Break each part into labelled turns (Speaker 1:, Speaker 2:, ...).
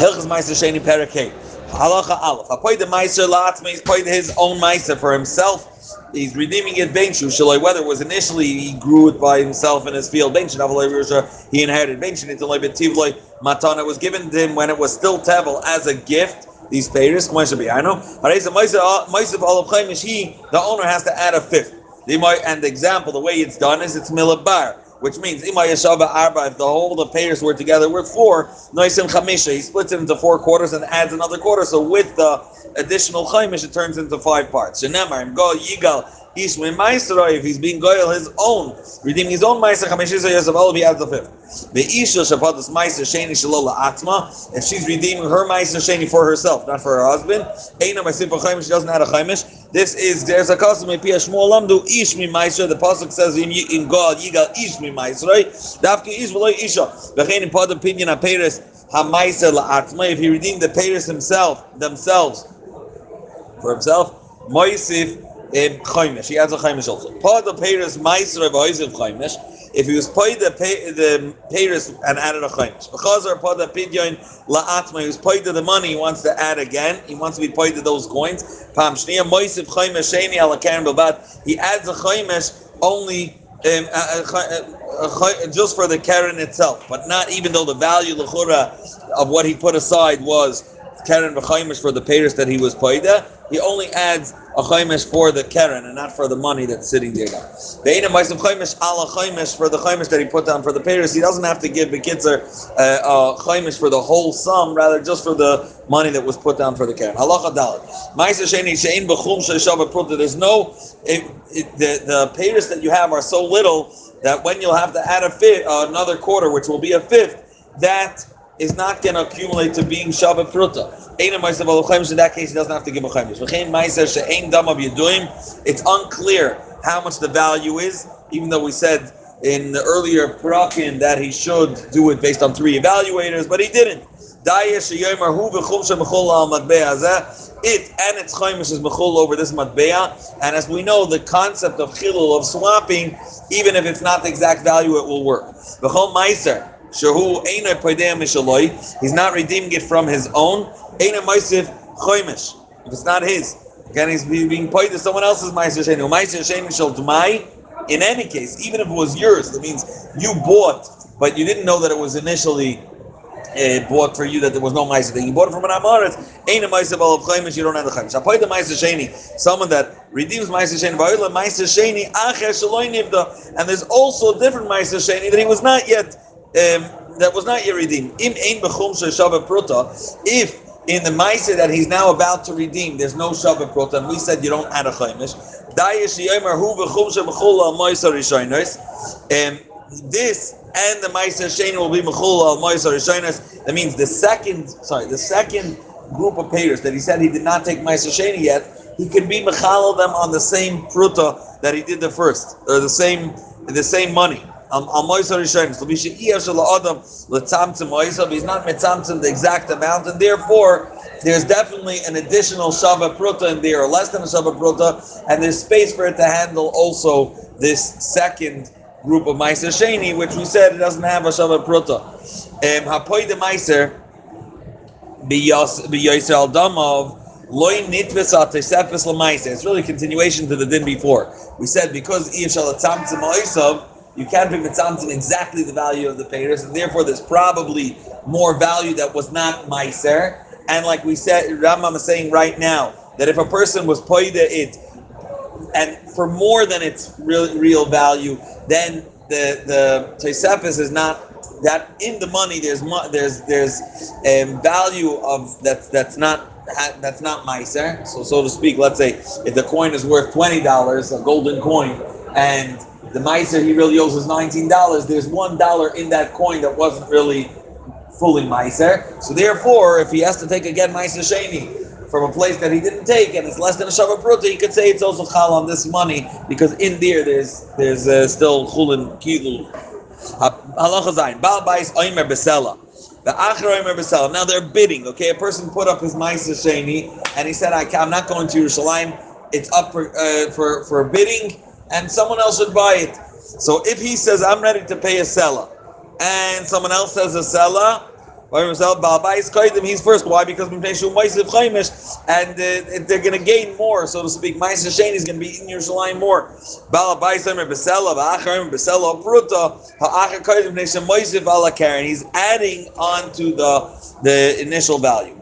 Speaker 1: Hilchas Meiser Sheni Perakei. Halacha Aleph. Apoy the Meiser Latzma, he's paid his own Meiser for himself. He's redeeming it Benshu Shaloi, whether it was initially he grew it by himself in his field, Benshu he inherited Benshu Nitaloi Betivloi Matana was given to him when it was still Tevel as a gift. These payers, Olav Chaimish, he, the owner has to add a fifth. They might, And the example, the way it's done is it's Milabar which means Ima Yeshava Arba, if the whole the payers were together were four, Noisim Chamisha, he splits it into four quarters and adds another quarter. So with the additional Chaimish, it turns into five parts. Shenemar, Go Yigal, Ishmi Maisra, if he's being goyal his own, redeeming his own Maisra, Chamishisa Yosef, all of he adds the fifth. The Isha Shapadas Maisra Sheni Shalola Atma, if she's redeeming her Maisra Sheni for herself, not for her husband, Eina Maisra Chaimish, she doesn't add a Chaimish. This is, there's a custom, Pia Shmuel Lamdu, Ishmi Maisra, the Pasuk says in, in God, Yigal Ishmi Maisra, Dafka Ish V'loi Isha, V'chein in Pod opinion, Aperes, HaMaisra La'atma, if he redeemed the payers himself, themselves, for himself, Moisif, Chaimish. He adds a Chaimish also. Part of Paris Meiser of Oiziv Chaimish. If he was paid the the Paris and added a Chaimish. Bechazar part of Pidyon La'atma. He was paid the money. He wants to add again. He wants to be paid to those coins. Pam Shnia Moisiv Chaimish Sheni Ala Karen Babat. He adds a Chaimish only. Um, uh, uh, just for the Karen itself, but not even though the value of what he put aside was Karen v'chaimish for the payers that he was paid. He only adds a chaimish for the Karen and not for the money that's sitting there. The ma'asim chaimish ala chaimish for the chaimish that he put down for the payers. He doesn't have to give the kitzer uh, a chaimish for the whole sum, rather just for the money that was put down for the Karen. Halacha dalit. Ma'aser sheni shein b'chum sheishava pruta. There's no it, it, the the payers that you have are so little that when you'll have to add a fifth, uh, another quarter, which will be a fifth, that is not going to accumulate to being Shabbat Pruta. In that case, he doesn't have to give a Chaimish. It's unclear how much the value is, even though we said in the earlier Prakin that he should do it based on three evaluators, but he didn't. It and its chaimish is mechul over this matbea, and as we know, the concept of chilul of swapping, even if it's not the exact value, it will work. V'chol meiser Shahu Eina Poidea Mishaloi. He's not redeeming it from his own. Eina Moisif Choimish. If it's not his. Again, he's being paid to someone else's Meiser Sheni. Meiser Sheni Shal Dumai. In any case, even if it was yours, that means you bought, but you didn't know that it was initially uh, bought for you that there was no meiser thing. You bought it from an amaret. Ain't a meiser of chaymish. You don't have the chaymish. I played the meiser sheni. Someone that redeems meiser sheni. Shaloi nivda. And there's also a different meiser sheni that he was not yet um, that was not Yeridim. Im ein pruta. If in the Maisa that he's now about to redeem, there's no Shabbat Prota, and we said you don't add a Chaimish. And this and the Maisa Sheni will be Mechul al Rishonis. That means the second, sorry, the second group of payers that he said he did not take Maisa Sheni yet, he can be Mechal them on the same Pruta that he did the first, or the same the same money. Al Moisa Rishonim. So Iyashala Adam Moisa, he's not Mitzamtim the exact amount, and therefore there's definitely an additional Shava Pruta in there, or less than a Shava Pruta, and there's space for it to handle also this second group of Meiser Sheni, which we said it doesn't have a Shava Pruta. Um, Hapoy de Meiser B'Yosef Al Damov Loy Nitvis Atesefes L'Meiser. It's really a continuation to the din before. We said because Iyashal Latamtim Moisav, you can't be mitzamtim exactly the value of the payers, and therefore there's probably more value that was not meiser. And like we said, Rambam is saying right now that if a person was poida it, and for more than its real real value, then the the is not that in the money. There's there's there's um, value of that that's not that's not meiser. So so to speak, let's say if the coin is worth twenty dollars, a golden coin, and the Meiser he really owes is $19. There's one dollar in that coin that wasn't really fully Meiser. So therefore, if he has to take again Meiser Sheni from a place that he didn't take and it's less than a Shabbat Pruta, he could say it's also Chal on this money because in there there's there's uh, still Chulin Kilu. Halacha Zayin. Baal Bais Oimer Besela. The Achra Oimer Besela. Now they're bidding, okay? A person put up his Meiser Sheni and he said, I'm not going to Yerushalayim. It's up for, uh, for, for bidding and someone else should buy it. So if he says, I'm ready to pay a seller, and someone else says a seller, He's first. Why? Because and uh, they're going to gain more, so to speak. Ma'aser Sheni is going to be in Yerushalayim more. He's adding on to the the initial value.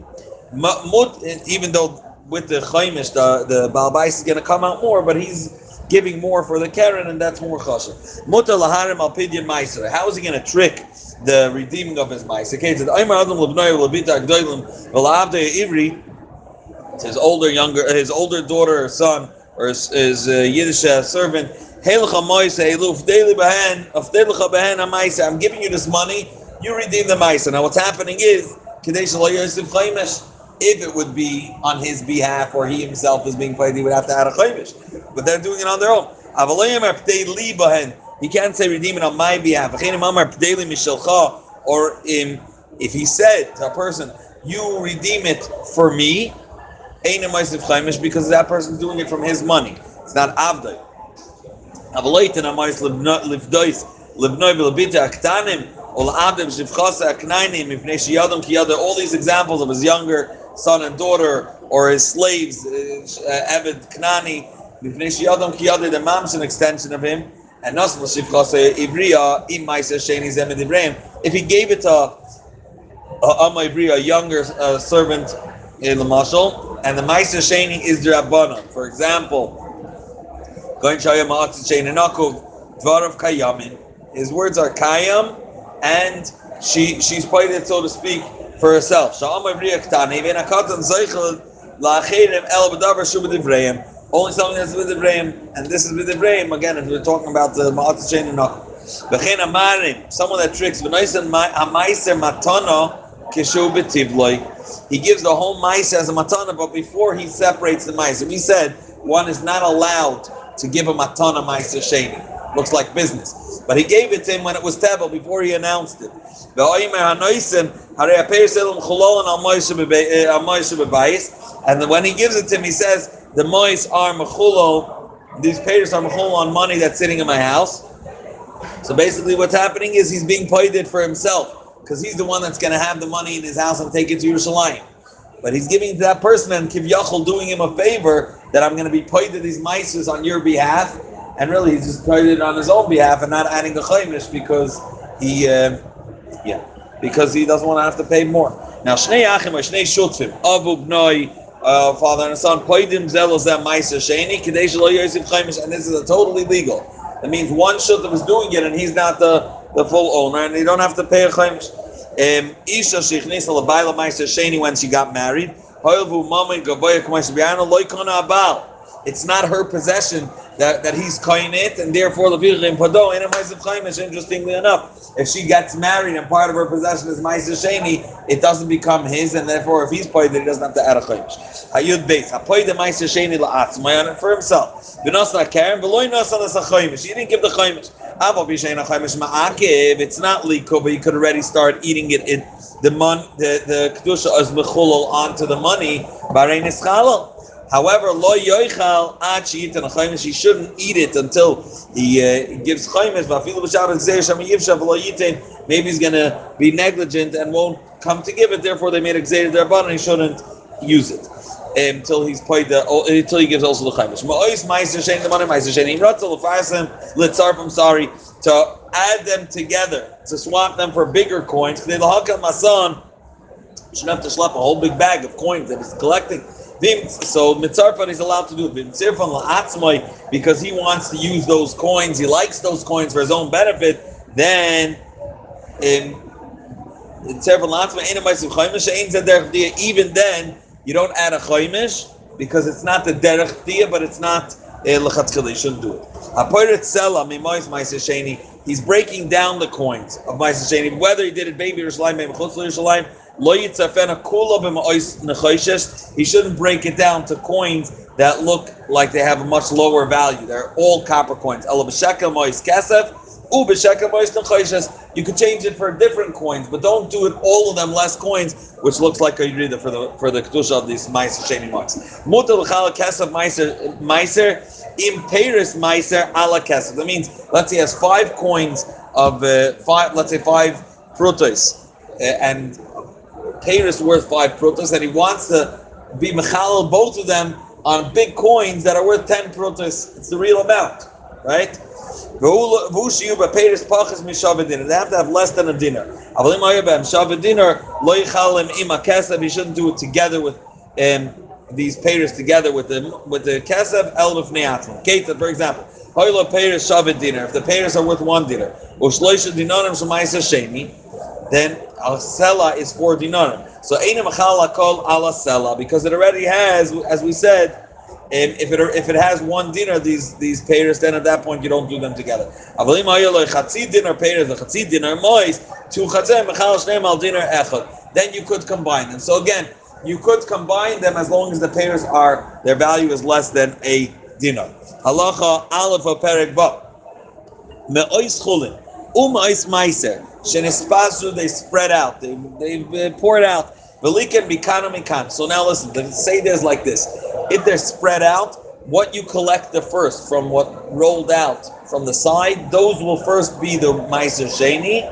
Speaker 1: Even though with the Chaimish, the the Balabais is going to come out more, but he's giving more for the Karen, and that's more chashav. Muta laharim al pidyon meiser. How is he going to trick the redeeming of his meiser? Okay, said Aimer Adam lebnoy lebita gdoilim velavde ivri. His older younger, his older daughter or son or his, his uh, Yiddish uh, servant. I'm giving you this money. You redeem the meiser. Now, what's happening is if it would be on his behalf or he himself is being paid, he would have to add a chaimish. But they're doing it on their own. He can't say redeem it on my behalf. Or in, if he said to a person, you redeem it for me, because that person's doing it from his money. It's not avdai. All these examples of his younger son and daughter, or his slaves, uh, Evid Knani, the mom's an extension of him, and Maisa if he gave it to uh, a younger uh, servant in the mashal, and the Meiser Sheni is the Rabbanon. For example, going Dvarav Kayamin, his words are Kayam, and she she's played it, so to speak, for herself. Only something that's with Ibrahim, and this is with Ibrahim again. If we're talking about the Ma'at Chain and someone that tricks he gives the whole mice as a matana, but before he separates the mice, we said one is not allowed to give a matana mice sheni. Looks like business, but he gave it to him when it was tebel before he announced it. Eh, and when he gives it to him, he says, the mois are mechulo, these payers are mechulo on money that's sitting in my house. So basically what's happening is he's being paid for himself, because he's the one that's going to have the money in his house and take it to Yerushalayim. But he's giving to that person and Kivyachol doing him a favor that I'm going to be paid to these mices on your behalf. And really, he's just paid it on his own behalf and not adding the chaimish because he, uh, yeah, because he doesn't want to have to pay more. Now, Shnei Achim or Shnei Shutzim, Avu Bnoi, uh, father and son, Poidim Zelos Zem Maisa Sheni, Kadesh Lo Yosef Chaimish, and this is a totally legal. That means one Shuttim is doing it and he's not the, the full owner and you don't have to pay a Chaimish. Isha Shichnis Labaila Maisa Sheni when she got married, Mamin Gavoya Biana Loikona Abal. It's not her possession that, that he's koyin it, and therefore Levichim Pado in a Chaimish, interestingly enough if she gets married and part of her possession is Maisa Sheni, it doesn't become his, and therefore if he's then he doesn't have to add a chaimish. Hayud beis. Hapoy the Maisa Sheni la'atzmay on it for himself. V'nos na karen, v'loy nos on a chaimish. He didn't give the chaimish. Avo a chaimish ma'akiv. It's not liko, but you could already start eating it. in the mon, the the kedusha is mechulol onto the money. Chalal. However, lo yoichal ad chaymish. He shouldn't eat it until he uh, gives chaymish. Maybe he's going to be negligent and won't come to give it. Therefore, they made a gzeir and He shouldn't use it um, until he's paid the until he gives also the chaymish. Ma'ois meiser shein the money meiser shein. Imratzal lefarsim litzarfim. Sorry to add them together to swap them for bigger coins. They lahakal masan shouldn't have to schlep a whole big bag of coins that he's collecting. So Mitzarfan is allowed to do it. Mitzarfan la'atzmai, because he wants to use those coins, he likes those coins for his own benefit, then even then, you don't add a chaimish, because it's not the derech dia, but it's not eh, lechatchila, you shouldn't do it. He's breaking down the coins of Ma'aseh whether he did it baby Yerushalayim, Chutz Yerushalayim, he shouldn't break it down to coins that look like they have a much lower value. They're all copper coins. You could change it for different coins, but don't do it all of them less coins, which looks like a yurida for the for the kedusha of these meiser sheni marks. Mutal kesef meiser meiser im Paris meiser ala kesef. That means let's say he has five coins of uh, five, let's say five protos, uh, and payers worth five prutas, and he wants to be mechalal both of them on big coins that are worth ten prutas. It's the real amount, right? They have to have less than a dinner. He shouldn't do it together with these payers together with the with the kesef elbef neatman. Kate, for example, hoylo payers shavet dinner. If the payers are worth one dinner, ushloisha dinarim shemaisa sheni, then al sela is four dinarim. So eina machala kol ala sela because it already has, as we said. If it if it has one dinar, these these payers, then at that point you don't do them together. Avalim ayoy chatzi dinner payers, the chatzi dinner mois, two chatzeh mechal shneim al dinner echad. Then you could combine them. So again, you could combine them as long as the payers are their value is less than a dinar. Halacha aleph perek ba. Me'ois chulin um'ois meiser shenispasu they spread out they they pour it out. Velikan mikana mikan. So now listen. The say there's like this. If they're spread out, what you collect the first from what rolled out from the side, those will first be the meiser sheni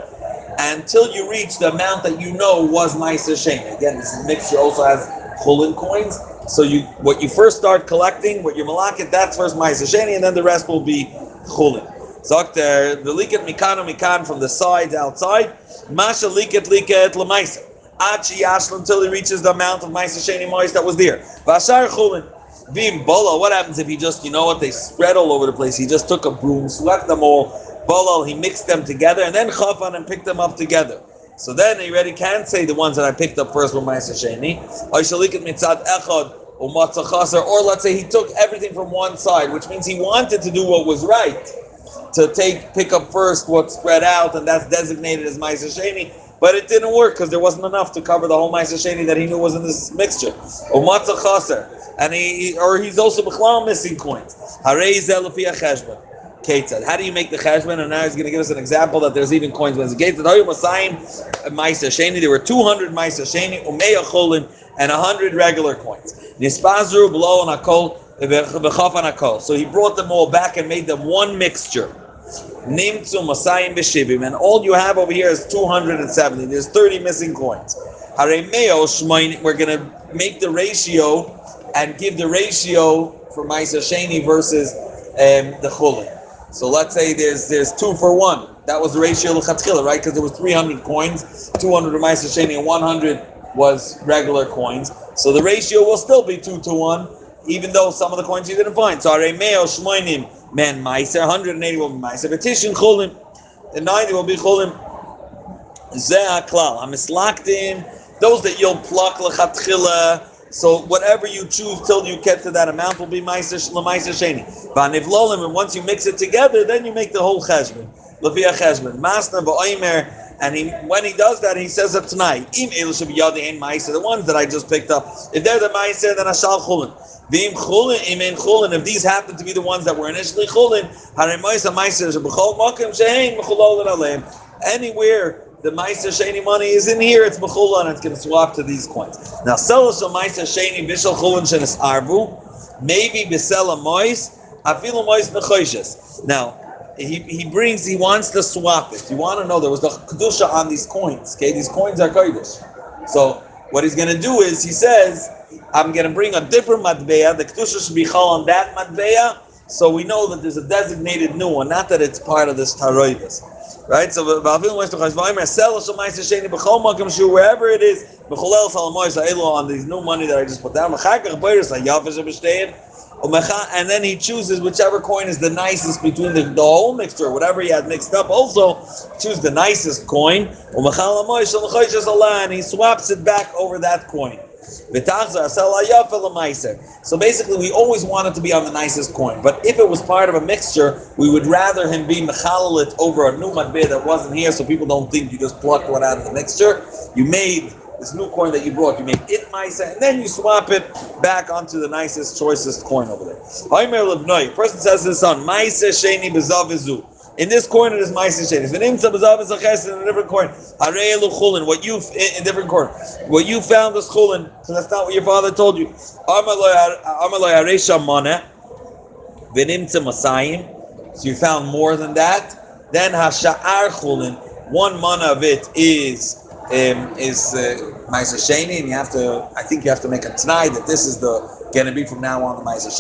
Speaker 1: until you reach the amount that you know was Meiser Sheni. Again, this mixture also has Chulin coins. So you, what you first start collecting, what you're malakit, that's first Meiser Sheni, and then the rest will be Chulin. Zakter, the liket mikano mikan from the sides outside. Masha liket liket lemaisa. Achi yashlam until he reaches the amount of Meiser Sheni moist that was there. Vashar Chulin. Vim bola. What happens if he just, you know what, they spread all over the place? He just took a broom, swept them all, Bolal, he mixed them together, and then Chafan and picked them up together. So then he already can say the ones that I picked up first were Ma'aser Sheni. mitzad echad or let's say he took everything from one side, which means he wanted to do what was right, to take pick up first what's spread out, and that's designated as Ma'aser Sheni. But it didn't work because there wasn't enough to cover the whole Ma'aser Sheni that he knew was in this mixture. Or Chaser. And he, or he's also missing coins. Harei Zelafia Cheshbon. Ketzad. How do you make the cheshbon? And now he's going to give us an example that there's even coins when it's Ketzad. Ma'aser uh, Sheni. There were 200 Ma'aser Sheni, Umeya Cholin, and 100 regular coins. Nispazru below and Akol. So he brought them all back and made them one mixture. Nimtzu Masayim Beshivim. And all you have over here is 270. There's 30 missing coins. We're going to make the ratio and give the ratio for Ma'aser Sheni versus um, the Chulin. So let's say there's there's two for one. That was the ratio of right? Because there was 300 coins, 200 of Meiser Sheni, and 100 was regular coins. So the ratio will still be two to one, even though some of the coins you didn't find. So Aremeo Shmoinim, man Meiser, 180 will be Meiser. Petition Cholim, the 90 will be Cholim. Zeh Klal. In. Those that you'll pluck Lechatchila so whatever you choose till you get to that amount will be Ma'aser Sheni. V'anivlolim, and once you mix it together, then you make the whole cheshbon. Lafia cheshbon. Master ba'oimer, and he, when he does that, he says it tonight. Im the ones that I just picked up. If they're the Ma'aser, then Ashal Chulin. V'im Chulin, im Chulin. If these happen to be the ones that were initially Chulin, Shehein Mechulolin Aleim. Anywhere the Meister Sheni money is in here, it's Mechula, and it's going to swap to these coins. Now, Selos Meister Sheni Bishal Chulun Shenis Arvu, maybe Bisela Mois, Afilu Mois Nechoshes. Now, he, he brings, he wants to swap it. You want to know, there was the Kedusha on these coins, okay? These coins are Kodesh. So, what he's going to do is, he says, I'm going to bring a different Madbeya, the Kedusha should be Chal on that Madbeya, so we know that there's a designated new one, not that it's part of this Taroivis. Right? So wherever it is, on these new money that I just put down. And then he chooses whichever coin is the nicest between the, the whole mixture, whatever he had mixed up. Also, choose the nicest coin. And he swaps it back over that coin. So basically, we always wanted to be on the nicest coin. But if it was part of a mixture, we would rather him be mechalalit over a new matbeh that wasn't here, so people don't think you just plucked one out of the mixture. You made this new coin that you brought, you made it maisa, and then you swap it back onto the nicest, choicest coin over there. A person says to his son, Maisa sheni bezavizu. In this coin, it is ma'aser shenis. The name of is a in a different coin. Harei chulin. What you in a different coin. What you found is chulin. So that's not what your father told you. Amaloi harei shamana. V'nimtza masayim. So you found more than that. Then hasha'ar chulin. One mana of it is um, is uh, Meiser Sheni, and you have to, I think you have to make a tonight that this is the going to be from now on the Meiser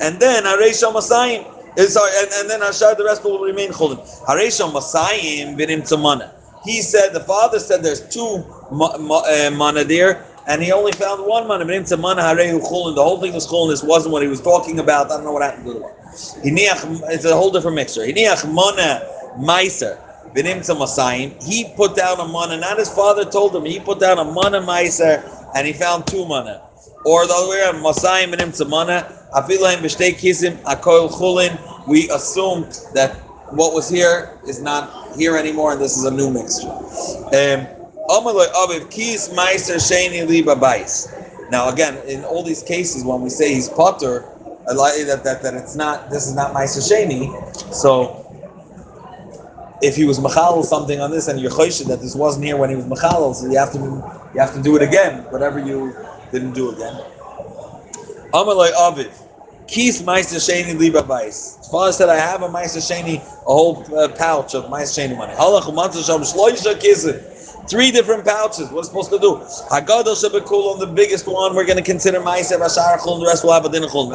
Speaker 1: and then Areishon Masayim. Uh, sorry, and, and then Ashar, the rest will remain Chulin. Hareshon Masayim Vinim Tzamana. He said, the father said there's two ma, ma, uh, mana there, and he only found one mana. Vinim Tzamana Harehu Chulin. The whole thing was Chulin. This wasn't what he was talking about. I don't know what happened to the one. It's a whole different mixture. Hiniach Mana Meiser. He put down a mana, not his father told him, he put down a mana meiser and he found two mana. Or the other way around, Masayim Imtza mana, Afilaim Chulin. We assume that what was here is not here anymore and this is a new mixture. Um, now again, in all these cases, when we say he's potter, that, that, that it's not, this is not Meiser Sheni, so if he was machal something on this and you're choshid that this wasn't here when he was machal, so you have to you have to do it again, whatever you didn't do again. Amalai Aviv. Keith Meister Sheni Liba Bais. Father said, I have a Meister Sheni, a whole uh, pouch of Meister Sheni money. Three different pouches. What's supposed to do? Hagadol Shabakul on the biggest one, we're going to consider Meister Vasharachul, and the rest will have a dinachul.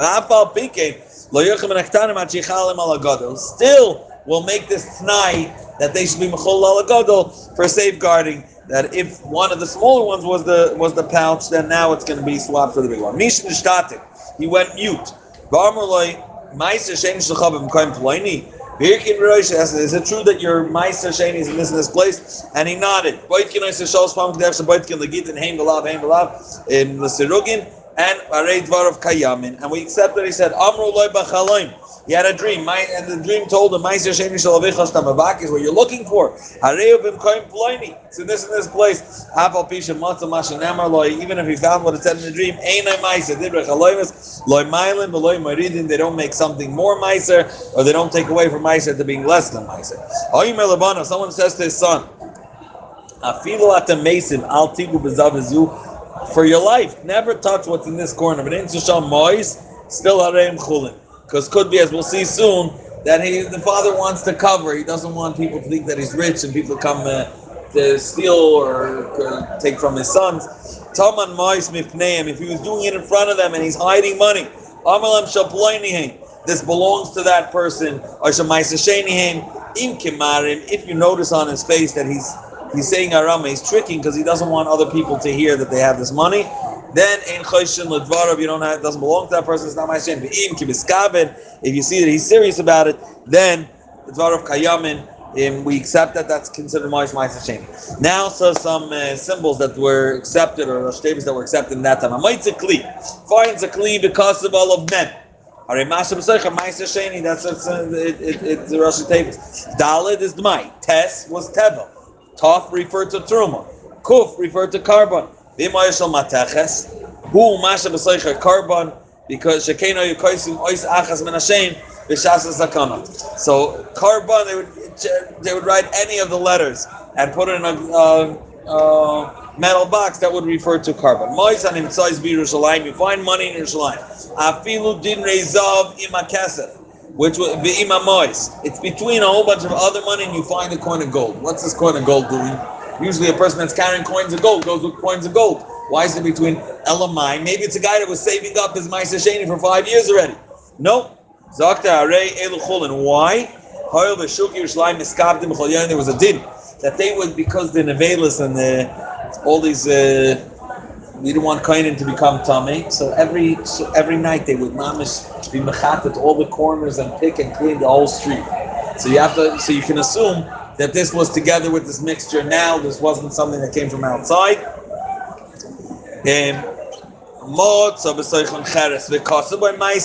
Speaker 1: Still, will make this tonight that they should be mechol alagadol for safeguarding that if one of the smaller ones was the was the pouch, then now it's going to be swapped for the big one. Mishin shtatik, he went mute. Is it true that your Meister Sheni is in this, place? And he nodded. In the Sirugin and Arei Dvar of Kayamin. And we accept that he said, Amru loy. He had a dream, my, and the dream told him, "Ma'aser Shem Shalavichas Tamavak is what you're looking for." Hareubim Koim Ploini. It's in this in this place. Afal Pisha Matzah Mashanamar Loy. Even if he found what it said in the dream, a Ma'aser Dibrech Aloymas Loy Mailin Loy Maridin. They don't make something more Ma'aser, or they don't take away from Ma'aser to being less than Ma'aser. Oyim Elabana. Someone says to his son, Afilu Atam Mason Al Tigu Bezavizu. For your life, never touch what's in this corner. But in Susham Mois, still Hareim Chulin. Because could be, as we'll see soon, that he the father wants to cover. He doesn't want people to think that he's rich and people come uh, to steal or, or, take from his sons. Taman Mois Mifneim, if he was doing it in front of them and he's hiding money, Amalam This belongs to that person. If you notice on his face that he's he's saying Arama, he's tricking because he doesn't want other people to hear that they have this money then in choshen ledvarav, you don't have, it doesn't belong to that person. It's not my shen. If you see that he's serious about it, then ledvarav kayamin. Um, we accept that that's considered Ma'is Ma'is Hashem. Now, so some uh, symbols that were accepted or statements that were accepted in that time. Amaitza Kli finds a Kli because of all of men. Are Masha B'Seicha Ma'is Hashem. That's it's uh, it, it, the Rashei Teivos. Dalid is Dmai. Tes was Teva. Tov referred to Truma. Kuf referred to carbon. Masha because shekeno yukoisim ois achas min Hashem zakana. So karban, they would they would write any of the letters and put it in a uh, uh, metal box that would refer to carbon. Mois and imtzais b'Yerushalayim. You find money in Yerushalayim. Afilu din rezav imakesef which would be mois. It's between a whole bunch of other money and you find a coin of gold. What's this coin of gold doing? Usually, a person that's carrying coins of gold goes with coins of gold. Why is it between Elamai? Maybe it's a guy that was saving up his Maisa Sheni for five years already. No. Zakta Arei Eluchulin. Why? There was a din that they would, because the Nevelis and the, all these, uh, we didn't want Kainan to become tummy, so every so every night they would mamish be mechatet all the corners and pick and clean the whole street. So you have to, so you can assume that this was together with this mixture now. This wasn't something that came from outside. Um,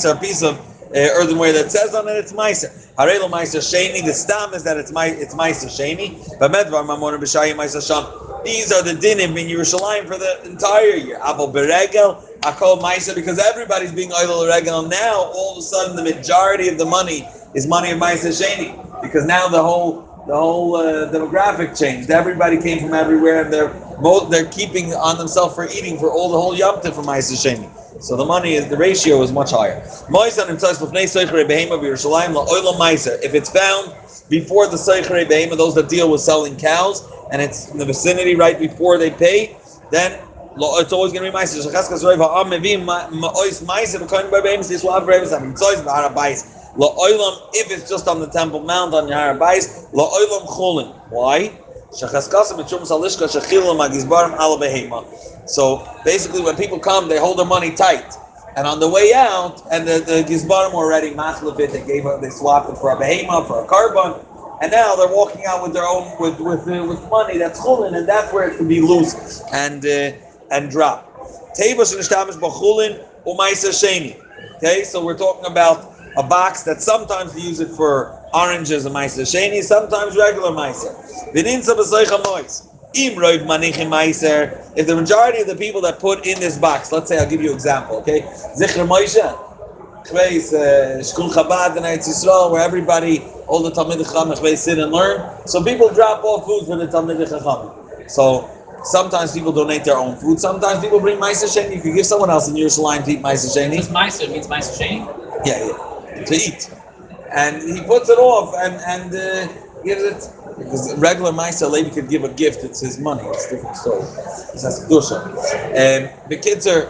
Speaker 1: a piece of uh, earthenware that says on it it's meiser. Harelo meiser sheni. The stam is that it's my it's meiser sheni. But medvar mamon b'shayim meiser sham. These are the dinim in Yerushalayim for the entire year. Abel beregel akol meiser because everybody's being idol regel now. All of a sudden, the majority of the money is money of meiser sheni because now the whole the whole uh, demographic changed. Everybody came from everywhere, and they're both they're keeping on themselves for eating for all the whole Yom Tov from Sheni. So the money is the ratio is much higher. If it's found before the Seichere Behema, those that deal with selling cows, and it's in the vicinity right before they pay, then it's always going to be Meiser. La'olam, if it's just on the Temple Mount on Yahara Bais, La'olam Chulin. Why? So basically, when people come, they hold their money tight. And on the way out, and the, the Gizbarim already machlevit, they gave they swapped it for a behema, for a carbon, and now they're walking out with their own with with uh, with money that's chulin, and that's where it can be loose and uh, and drop. Tevas and. Okay, so we're talking about a box that sometimes they use it for oranges and maisa sheni, sometimes regular maisa. V'ninsa b'soicha mois. If the majority of the people that put in this box, let's say I'll give you an example, okay? Zikr Moshe, place uh, Shkul Chabad and Eretz Yisrael, where everybody, all the Talmid Chacham sit and learn. So people drop off food for the Talmid Chacham. So sometimes people donate their own food. Sometimes people bring Meiser Sheni. If you give someone else in your line to eat Meiser Sheni.
Speaker 2: Just Meiser means Meiser Sheni.
Speaker 1: Yeah, yeah, to eat, and he puts it off and and uh, gives it because regular Maisa lady could give a gift, it's his money, it's different story. This has Kedusha. And the kids are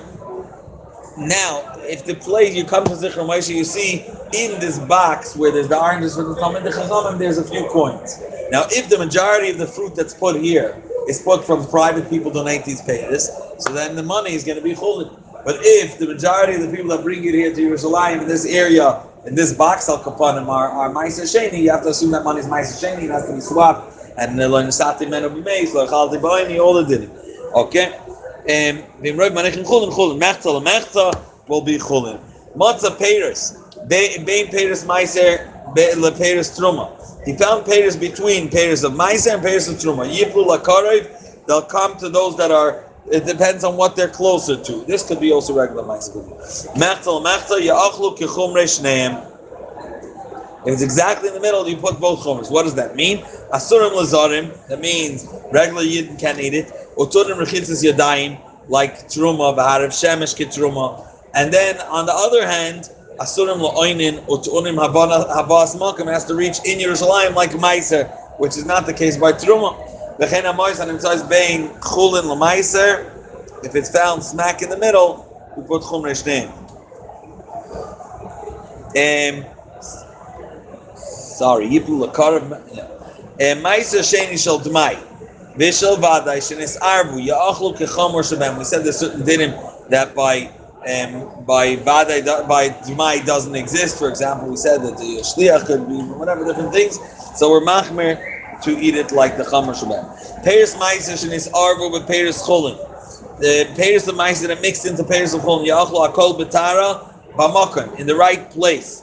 Speaker 1: now, if the place you come to Zichron Moshe, you see in this box where there's the oranges for the Talmud the Chachamim, there's a few coins. Now, if the majority of the fruit that's put here is put from private people donate these pages, so then the money is going to be chulin. But if the majority of the people that bring it here to Yerushalayim in this area in this box al kapanim are, are Maisa Sheni, you have to assume that money is Maisa Sheni, it has to be swapped, and the Loin Sati Men will be made, so Chalti Baini, all the did it. Okay? Um, Vim Roig Manechin Chulin, Chulin, Mechta, Mechta will be Chulin. Matzah Peiris, Bein Peiris Meiser, Le Peiris Truma. He found Peiris between Peiris of Meiser and Peiris of Truma. Yiplu Lakarev, they'll come to those that are it depends on what they're closer to. This could be also regular ma'aseh. If it's exactly in the middle, you put both chumras. What does that mean? Asurim lazarim. That means regular yidden can't eat it. Uturim rechitzis yadayim, like truma, b'harav shemesh kitruma. And then on the other hand, asurim la'oinin uturim habas makam has to reach in Yerushalayim like meiser, which is not the case by truma. If it's found smack in the middle, we put chum reshneim. Um, sorry, yipul lakarav. Meiser sheni shel dmai. Vishal vaday shenis arvu ya'achlu kechamor shabem. We said there's certain dinim that by um, by vaday by dmai doesn't exist. For example, we said that the shliach could be whatever different things. So we're machmer to eat it like the Chamar Shabbat. Peiris Maiser is arvo with Peiris Cholin. The Peiris of Maiser that mixed into Peiris of Cholin. Yachlo Akol Betara Bamakan, in the right place.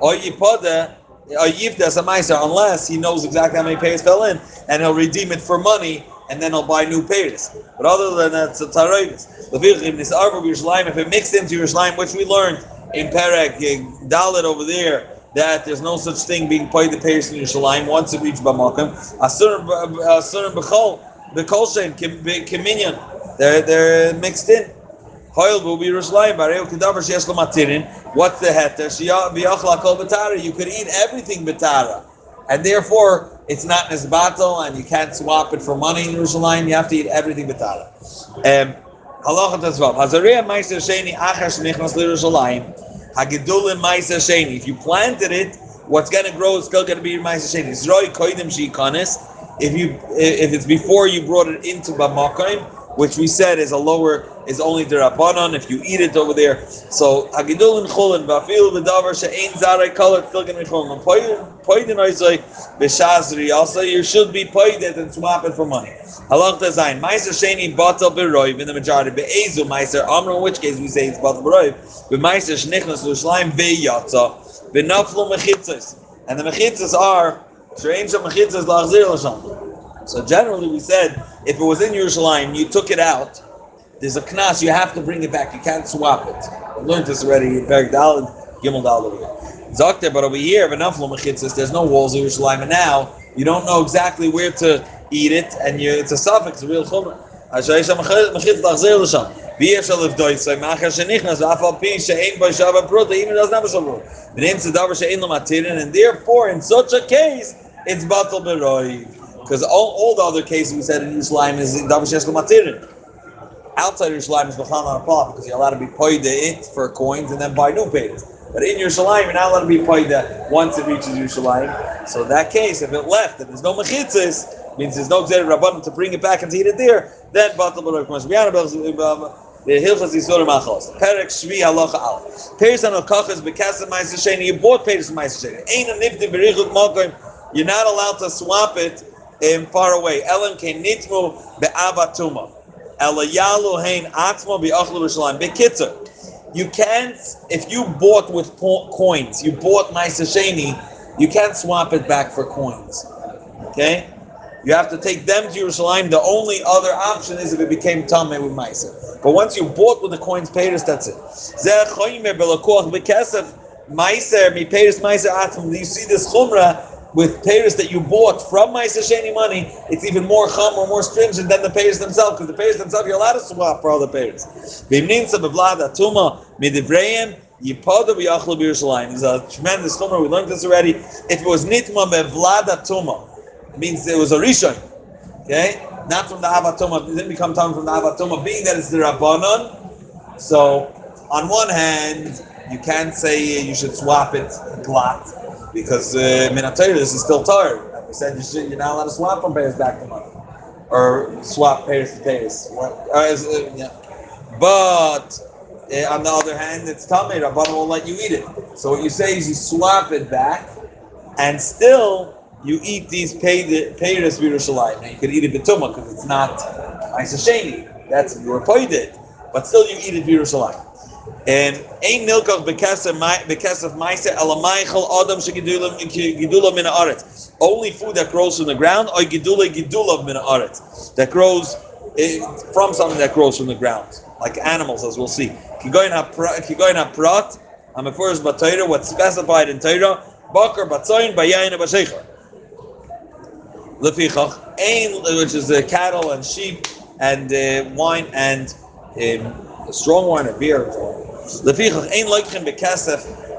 Speaker 1: Or Yipoda, or Yivda a Maiser, unless he knows exactly how many Peiris fell in, and he'll redeem it for money, and then he'll buy new Peiris. But other than that, it's a Taroivis. If it mixed into Yerushalayim, which we learned in Perek, Dalit over there, that there's no such thing being paid the payers in Yerushalayim once it reaches Bamakim. Asur Asur Bechol Bechol Shem Kiminyan. They're they're mixed in. Hoil will be Yerushalayim. Bareu Kedavar Sheyesh Matirin. What's the heter? Shiyach Kol Betara. You could eat everything Betara, and therefore it's not Nisbato, and you can't swap it for money in Yerushalayim. You have to eat everything Betara. Um, Halacha Tazvav. Hazariah Meiser Sheni Achar Shenichnas If you planted it, what's going to grow is still going to be Sheni. Zroy Koidim. If you if it's before you brought it into Bamakim, which we said is a lower is only the Rabbanon if you eat it over there. So Hagidulin Chulin Vafil V'Davar She'ein Zaray Kolor still going to be Chulin. Poidin Oizoi B'Shazri. Also, you should be poided and swap it for money. Halach design. Meiser Sheni Batal Beroiv in the majority. Be'ezu Meiser Amr, in which case we say it's Batal Beroiv. Be'Meiser Shnichnas Lushlaim Ve'yatza. Be'naflu Mechitzas. And the Mechitzas are Sherein Sham Mechitzas Lachzir Lasham. So generally we said if it was in Yerushalayim, you took it out, there's a knas, you have to bring it back. You can't swap it. I learned this already in Berg Dalad, Gimel Dalad over here. Zakter, but over here, Be'naflu Mechitzas, there's no walls in Yerushalayim. And now you don't know exactly where to eat it, and you, it's a suffix, a real chumrah. ואי אפשר לבדויסוי, מאחר שנכנס, ואף על פי שאין בו שווה פרוטה, even doesn't have a shavur. ונאם זה דבר שאין לו מתירן, and therefore, in such a case, it's batal beroi. Because all, all the other cases we said in Yerushalayim is davar shesh lo matirin. Outside Yerushalayim is b'chal not a problem because you're allowed to be paid the it for coins and then buy new payers. But in Yerushalayim, you're not allowed to be paid that once it reaches Yerushalayim. So that case, if it left and there's no mechitzis, means there's no gzer rabbanim to bring it back and eat it there, then batal comes. The Hilchas Yisur Machos. Perek Shvi Halacha Al. Peres on Okachas Bekasa Sheni. You bought Peres Ma'aser Sheni. Ain't a nifti berichut malkoim. You're not allowed to swap it um, far away. Elam Ken Nitmu Be'avatuma. Elayalu Hein Atzmo Be'achlu B'Shalayim. Bekitzer. You can't, if you bought with po- coins, you bought Ma'aser Sheni, you can't swap it back for coins. Okay? You have to take them to Yerushalayim. The only other option is if it became Tameh with Ma'aser. But once you bought with the coins payers, that's it. Meiser, mi payers meiser atom. You see this chumrah with payers that you bought from meiser sheni money. It's even more chum or more stringent than the payers themselves because the payers themselves you're allowed to swap for all the payers. Yipoda v'yachlu b'Yerushalayim. It's a tremendous chumrah. We learned this already. If it was nitma bevlad atuma, it means it was a rishon. Okay not from the Avatoma, it didn't become time from the Avatoma, being that it's the Rabbanon. So, on one hand, you can't say you should swap it glatt, because uh, this is still tar. We said you should, you're not allowed to swap from payers back to money. Or swap payers to payers. Uh, yeah. But, uh, on the other hand, it's Tameh, Rabbanon won't let you eat it. So what you say is you swap it back, and still you eat these peiros Yerushalayim. Now you can eat it betuma because it's not Sheni. That's you it, but still you eat it Yerushalayim. And ein nilkach bekesef bekesef ma'aser elamaychel adam shegidulam gidulam min haaretz. Only food that grows from the ground, or gidula gidulav min haaretz, that grows eh, from something that grows from the ground, like animals, as we'll see. Kigoyin haprat, first batayra. What's specified in Torah? Bakar batzayin bayayin b'sheicher lefichach ein, which is the cattle and sheep and uh, wine and um, strong wine or beer. Lefichach.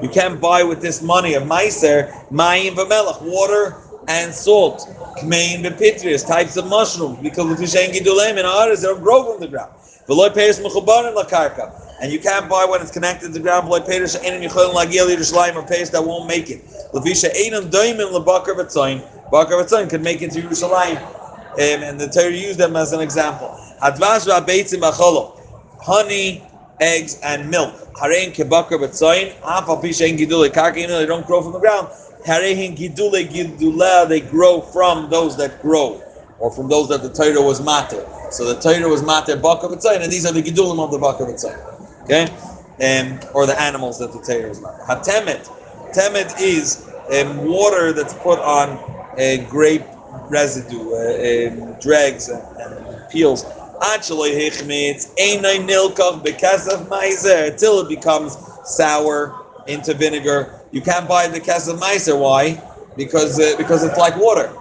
Speaker 1: You can't buy with this money of meiser mayim v'melach, water and salt. Kmein bepitrius, types of mushrooms, because l'fishen gidulem in others they don't grow from the ground. V'loy peiris mechubarim lakarka. And you can't buy when it's connected to the ground. V'loy peiris she'enim yicholim lagil Yerushalayim or peiris that won't make it. L'fisha einam doimim lebakar v'tzoyin. Bakar Ratzon could make it to Yerushalayim, um, and the Torah used them as an example. Advash v'abeitzim acholo, honey, eggs, and milk. Harein kebakar b'tzoyin, af al pishein gidule karka, they don't grow from the ground. Harein gidule gidule, they grow from those that grow, or from those that the Torah was matter. So the Torah was matter bakar b'tzoyin, and these are the gidulim of the bakar b'tzoyin. Okay? Um, or the animals that the Torah was matter. Hatemet. Temet is um, water that's put on uh, grape residue, uh, um, dregs and, and peels. Until it becomes sour into vinegar. You can't buy the kesef meiser. Why? Because uh, because it's like water.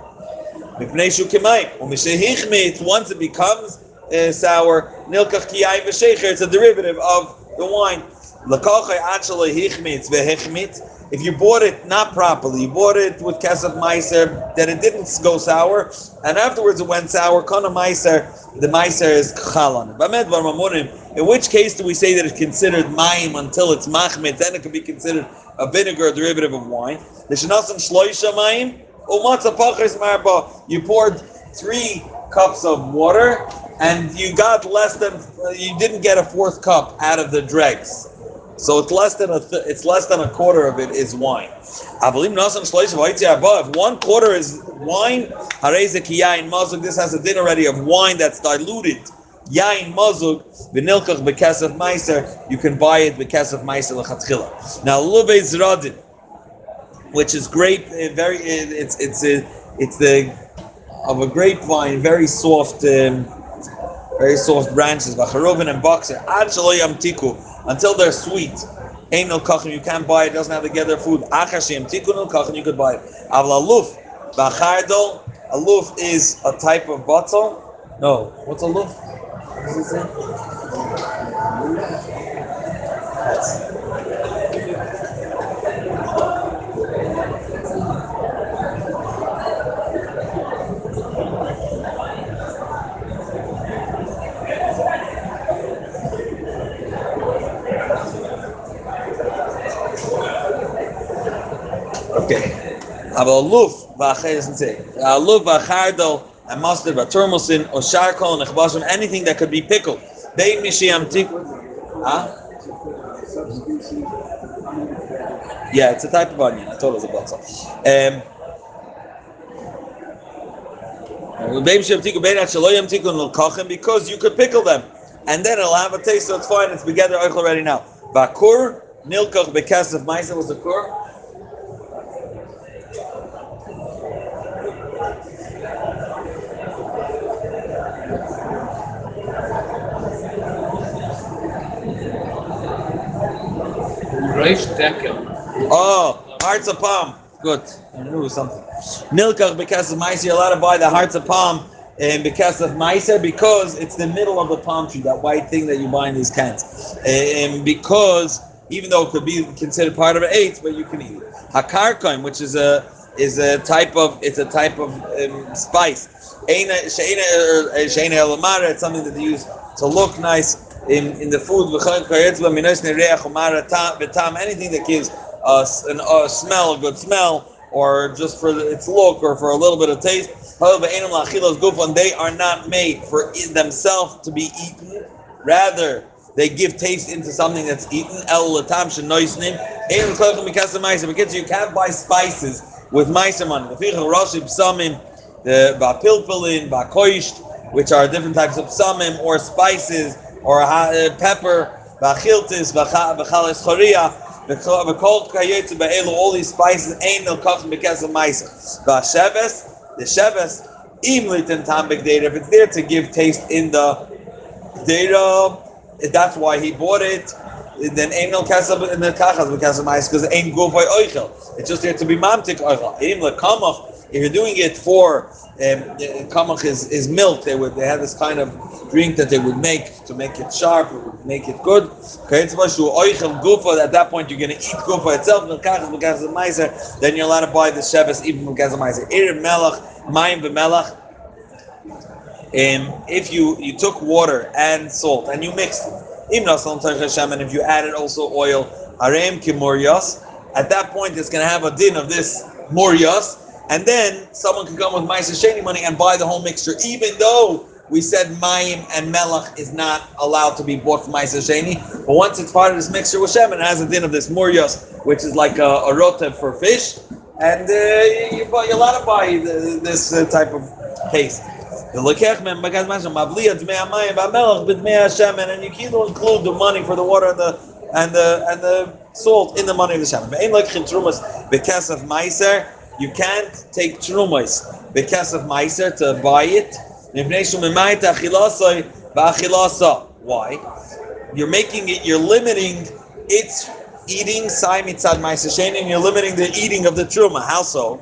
Speaker 1: Once it becomes uh, sour. It's a derivative of the wine. If you bought it not properly, you bought it with kesef meiser, then it didn't go sour, and afterwards it went sour. Kana meiser, the meiser is chalon. In which case do we say that it's considered mayim until it's machmit? Then it can be considered a vinegar, a derivative of wine. The shnasim shloisha mayim. You poured three cups of water, and you got less than you didn't get a fourth cup out of the dregs. So it's less than a th- it's less than a quarter of it is wine. If one quarter is wine, this has a din already of wine that's diluted. Yain mazug v'nilkach bekesef meiser. You can buy it bekesef meiser lechatchila. Now lube zradin, which is grape, eh, very eh, it's it's a, eh, it's the of a grapevine, very soft, um, very soft branches. Vacharovin and boxer. Actually, tiku until they're sweet. Ain't no kachin, you can't buy it, doesn't have to get their food. Achashim, tikkun kachim, you could buy it. Avla luf, bachardol, a is a type of bottle. No, what's a? What does it say? Aber luf v'achar doesn't say. Uh, luf v'achardal and mustard v'turmusin or charcoal and echbashim, anything that could be pickled. Bein mishiyam tik. Huh? Yeah, it's a type of onion. I told us about some. Um, because you could pickle them and then it'll have a taste, so it's fine. It's together already now. Bakur, nilkach bekesef ma'isa was the kur.
Speaker 2: Reish.
Speaker 1: Oh, hearts of palm. Good. I knew something. Nilkach because of Meiser, you're allowed to buy the hearts of palm and because of Meiser because it's the middle of the palm tree, that white thing that you buy in these cans. And because even though it could be considered part of an eighth, but you can eat it. Hakarkoim, which is a is a type of it's a type of um, spice. It's something that they use to look nice in, in the food. Anything that gives us an, a smell, a good smell, or just for its look, or for a little bit of taste. They are not made for themselves to be eaten. Rather, they give taste into something that's eaten. Because you can't buy spices with money. The bapilpilin, bakoisht, which are different types of psamim or spices or uh, pepper, bachiltis, bachalis choria, v'kol kayetz be'elu, all these spices ain't no kachim because of meiser. Ba'sheves, the sheves, im litin tam data, if it's there to give taste in the data, that's why he bought it. Then ain't no kasab in the kachas because of meiser, because ain't by oichel. It's just there to be mamtik oichel. Im lekamach, if you're doing it for um, kamach is, is milk, they would they have this kind of drink that they would make to make it sharp, make it good. At that point, you're going to eat gufa itself. Then you're allowed to buy the sheves even from meiser. Ir melach, mayim v'melach. Um, if you you took water and salt and you mixed it, and if you added also oil, at that point it's going to have a din of this morias, and then someone can come with Maisa Sheni money and buy the whole mixture, even though we said Mayim and Melach is not allowed to be bought from Maisa Sheni. But once it's part of this mixture with Shem, it has a din of this Murios, which is like a, a rotev for fish. And uh, you, you're allowed to buy this uh, type of case. And you can include the money for the water and the and the and the salt in the money of the Shem. You can't take trumas bekesef meiser to buy it. Why? You're making it. You're limiting its eating. Sai mitzad meiser and you're limiting the eating of the truma. How so?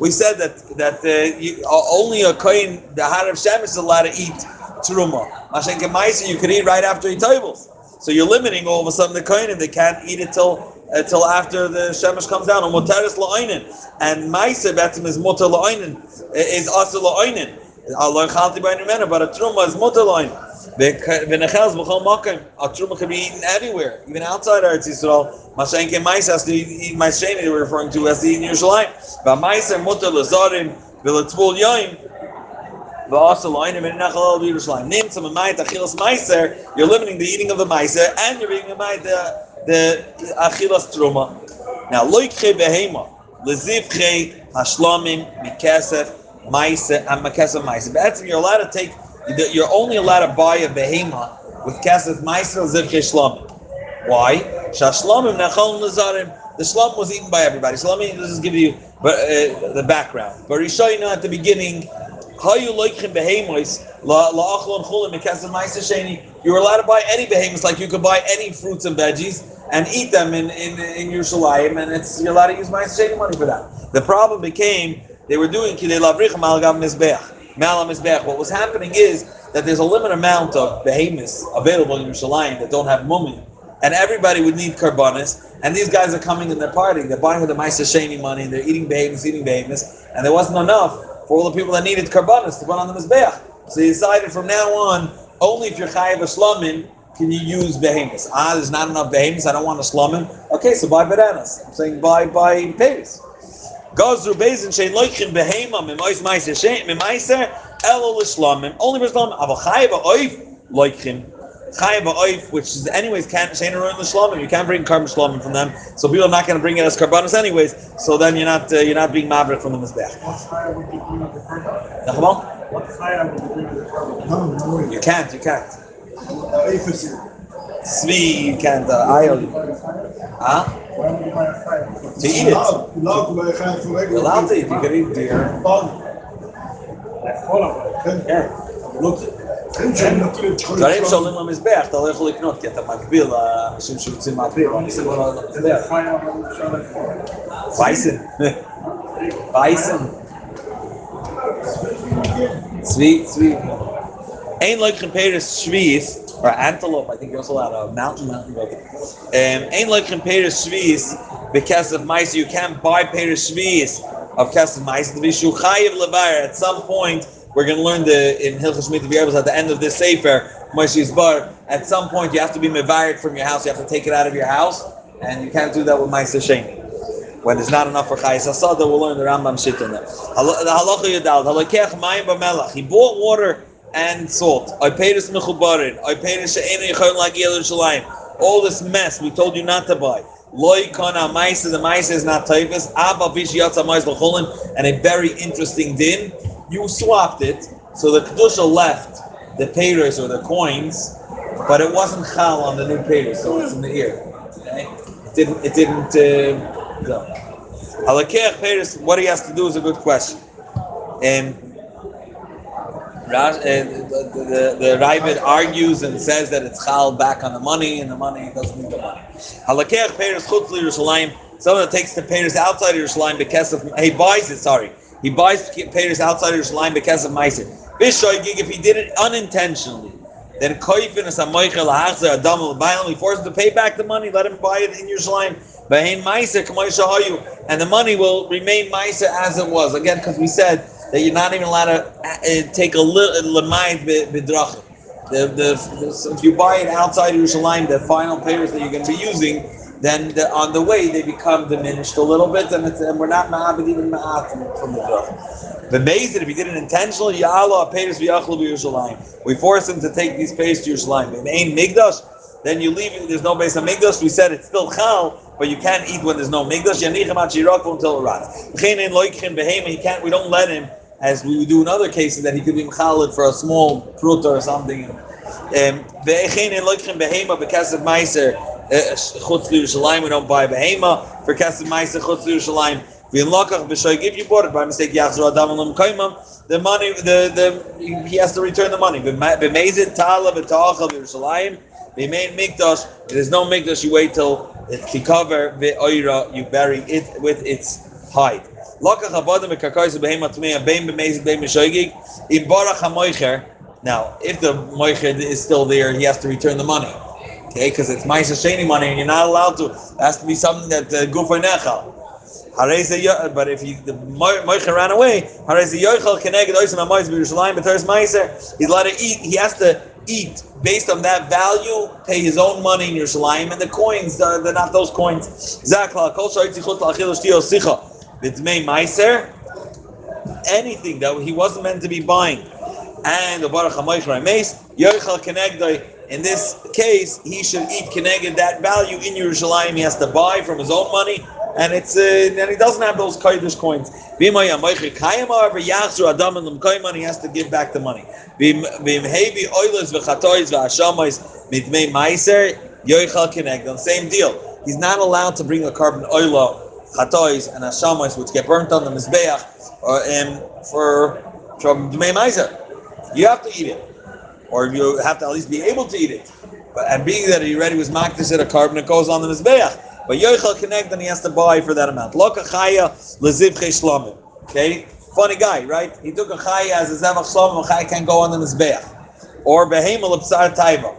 Speaker 1: We said that that uh, you, uh, only a kohen, the of shemesh, is allowed to eat truma. Meiser, you can eat right after he tables. So you're limiting all of a sudden the kohenim. They can't eat it till until after the shemesh comes down. La'oinen, and ma'aser betzim is muter la'oinen, is also la'oinen. Allah chalti by but a truma is muter la'oinen. V'nechels b'chol makim, a truma can be eaten everywhere, even outside Eretz Yisrael. Mashenke ma'aser has to eat ma'aser they were referring to as the in Yerushalayim. But ma'aser muter l'zarim v'letzvul yoyim. You're limiting the eating of the meiser, and you're eating the the achilas truma. Now, loikche behema lezivche hashlamim mikesef maise and makesef maise. But you're allowed to take. You're only allowed to buy a behema with kesef maise or zivche shlamim. Why? Shashlamim nachal nazarim. The shlam was eaten by everybody. So let me just give you uh, the background. But Rishayna at the beginning, you sheni. You're allowed to buy any behemoths like you could buy any fruits and veggies and eat them in, in, in Yerushalayim, and it's you're allowed to use Maisa Sheni money for that. The problem became they were doing kidei lavrich malgam mizbeach, malam mizbeach. What was happening is that there's a limited amount of behemoths available in Yerushalayim that don't have mumin, and everybody would need karbanis. And these guys are coming and they're partying. They're buying with the Maisa Sheni money, and they're eating behemoths, eating behemoths, and there wasn't enough for all the people that needed karbanis to put on the mizbeach. So he decided from now on, only if you're chayiv a can you use behemoths? Ah, there's not enough behemoths. I don't want slum him. Okay, so buy bananas. I'm saying buy buy payers. Gazru bezin shein loichin behema shein elo. Only for loichin. Chayiv oif, which is anyways can't shein around l'shlamim. You can't bring carbon shlamim from them. So people are not going to bring it as carbonos anyways. So then you're not uh, you're not being maverick from the mizbech.
Speaker 3: What fire would you bring with the carbon? What fire would you bring the carbon?
Speaker 4: No, no.
Speaker 1: You can't. You can't. Svi, you can't. Uh, ayol. Huh?
Speaker 3: Why would you buy a fire?
Speaker 1: To eat it.
Speaker 4: Allowed, allowed to buy a chaim for
Speaker 1: You're allowed to eat. You can eat deer.
Speaker 4: Done.
Speaker 3: That's all of it.
Speaker 1: Yeah. Look.
Speaker 4: אין שם נתחיל את כל
Speaker 1: דברים
Speaker 4: השלום.
Speaker 1: שעולים למזבח, אתה לא יכול לקנות, כי אתה מגביל לאנשים שרוצים להקריב, אני אעשה כל
Speaker 3: That's
Speaker 1: המזבח.
Speaker 3: fire would you shall it for?
Speaker 1: וייסן. וייסן. צבי, צבי. Ain't like compared to Shvis, or antelope, I think you're also allowed a mountain mountain goat. Um, ain't like compared to Shvis, because of mice, you can't buy pair of Shvis of Kesef mice. The Vishu Chayiv Levar, at some point, we're going to learn the in Hilchas V'Yerbos at the end of this Sefer, Moshe's Bar, at some point you have to be mevared from your house, you have to take it out of your house, and you can't do that with Mice Sheni. When there's not enough for Chayis Asada, we'll learn the Rambam shit on that. The Halacha Yadal, Halakech Mayim B'Melach, he bought water and salt. I paid us Mechubarin, I paid us She'enu Yichon Lagi Yerushalayim. All this mess we told you not to buy. Loi Kana Maisa, the Maisa is not Taifas, Abba Vish Yatza Mais L'Cholim, and a very interesting din. You swapped it, so the Kedusha left the payers or the coins, but it wasn't Chal on the new payers, so it's in the ear. It didn't, it didn't uh, go. Payers, what he has to do is a good question. Rash, uh, the, the, the Ravid argues and says that it's chal back on the money, and the money doesn't need the money. Halakech payers chutz Yerushalayim. Someone that takes the payers outside of Yerushalayim because of he buys it. Sorry, he buys payers outside Yerushalayim because of meiser. Bishoygig, if he did it unintentionally, then koifin is a moichel lahachzer adam. He forces him to pay back the money. Let him buy it in Yerushalayim. Behin meiser shahayu, and the money will remain meiser as it was. Again, because we said that you're not even allowed to uh, take a little lemayit bidrachim. The, the, the, if you buy it outside Yerushalayim, the final payers that you're going to be using, then the, on the way they become diminished a little bit, and, and we're not ma'abed even ma'at from, the drachim. The maze if he did it intentionally, ya'ala payers v'yachlu. We force him to take these payers to Yerushalayim. If ain't migdash, then you leave. There's no base on migdash. We said it's still chal, but you can't eat when there's no migdash. Yanichem until it rots. He can't. We don't let him, as we do in other cases, that he could be mechalid for a small pruta or something. Um, Chutz Yerushalayim. We don't buy behema for kesef meiser chutz Yerushalayim. If you bought it by mistake. The money, the the he has to return the money. There's no mikdash. You wait till to cover the oira. You bury it with its hide. Now, if the moicher is still there, he has to return the money. Okay, because it's ma'aser sheni money, and you're not allowed to. It has to be something that uh, gufay nechal. But if you, the moicher ran away. He's allowed to eat. He has to eat based on that value, pay his own money in Yerushalayim, and the coins, uh, they're not those coins. Anything that he wasn't meant to be buying, and the baruch hamoich mace, yoichel kenegdoi, in this case, he should eat keneged that value in Yerushalayim. He has to buy from his own money, and it's uh, and he doesn't have those kodesh coins. However yachzu adam and he has to give back the money. Same deal. He's not allowed to bring a carbon oilo, chatois and ashamois which get burnt on the mizbeach, or um, for from dmei meiser. You have to eat it or you have to at least be able to eat it. But and being that he already was makdish at a carbon, it goes on the mizbeach. But yoichel connect, and he has to buy for that amount. Loka chaya lezivche. Okay, funny guy, right? He took a chaya as a zevach shlamim. A chaya can't go on the mizbeach. Or behema lepsar taiva.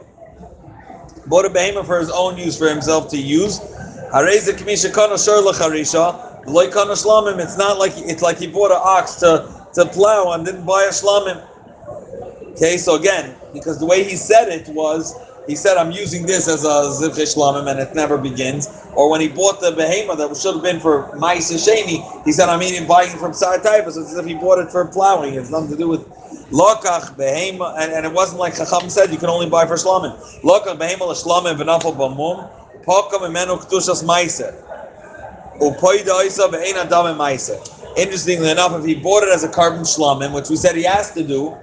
Speaker 1: Bought a behema for his own use, for himself to use. Hareza kamisha kana shor lecharisha. Loy kana shlamim. It's not like it's like he bought an ox to to plow and didn't buy a shlamim. Okay, so again, because the way he said it was he said, I'm using this as a Zivche Shlamim and it never begins. Or when he bought the behemoth that should have been for Maisa Sheni, he said, I'm eating, buying from Sar Taifa. So it's as if he bought it for plowing. It's nothing to do with Lokach, Behema, and, and it wasn't like Chacham said, you can only buy for Shlamim. Lokach, Behema, Shlamim, V'nafal Bamum, Pokam, Imenu, Ktushas Maisa. Upoida Isa, Ve'ena Dame Maisa. Interestingly enough, if he bought it as a carbon Shlamim, which we said he has to do,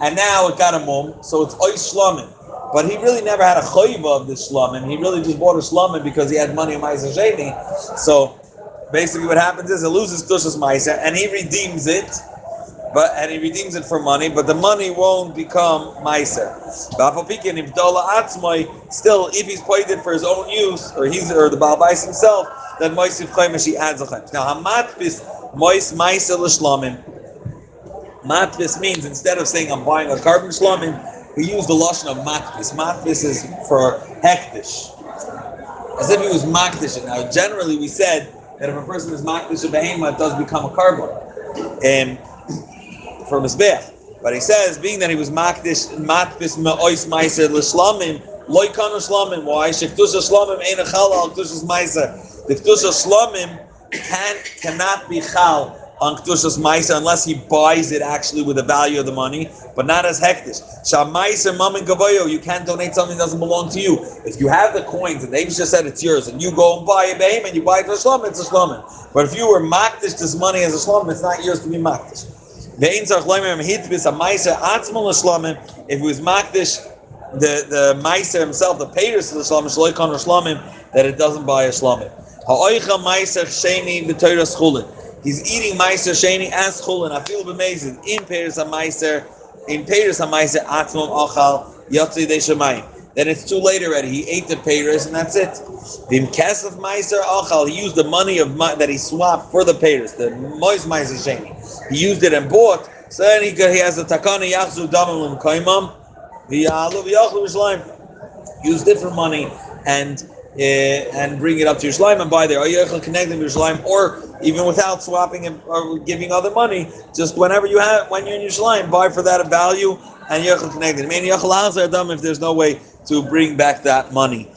Speaker 1: and now it got a mum, so it's Ois Shlamim. But he really never had a choiva of this shlamim. He really just bought a shlamim because he had money in Maisa Sheni. So basically, what happens is it loses Tushas Maisa and he redeems it, but and he redeems it for money, but the money won't become Maisa. Still, if he's paid it for his own use, or he's or the Balbais himself, then Moisif Chaimish he adds a chaim. Now Hamatbis Mois Maisa L'Shlamim. Matvis means instead of saying I'm buying a carbon shlamim, we use the lashon of matvis. Matvis is for hektish, as if he was makdish. Now, generally, we said that if a person is makdish a behema, it does become a carbon, um, for mizbech. But he says, being that he was makdish matvis me'ois meiser l'shlamim, loikan shlamim. Why? Shektusha shlamim ain't a chal al ktushas meiser. The ktusha shlamim can cannot be chal on Kedushas Maisa unless he buys it actually with the value of the money, but not as hektish. Shamaisa Mamin Gavoyo, you can't donate something that doesn't belong to you. If you have the coins and they just said it's yours, and you go and buy a behem and you buy it for a shlom, it's a shlom. But if you were makdish this money as a shlom, it's not yours to be makdish. If it was makdish, the the meiser himself, the payers of the shlom, shloikon or shlomim, that it doesn't buy a shlomim. Ha'oicha meiser sheni b'toyra schulin. He's eating meiser sheni as chulin. I feel amazing. In peiros meiser, in peiros meiser atzmon achal yotzi de shemayim. Then it's too late already. He ate the peiros and that's it. The kesef meiser achal. He used the money of that he swapped for the peiros, the mois meiser sheni. He used it and bought. So then he, he has a takana yachzu damim kaimam. V'yalu v'yachlu v'shleim. Use different money and uh, and bring it up to Yerushalayim and buy there. Or can connect them to Yerushalayim, or even without swapping it or giving other money, just whenever you have, when you're in your Yerushalayim, buy for that a value and you can connect it. I mean, if there's no way to bring back that money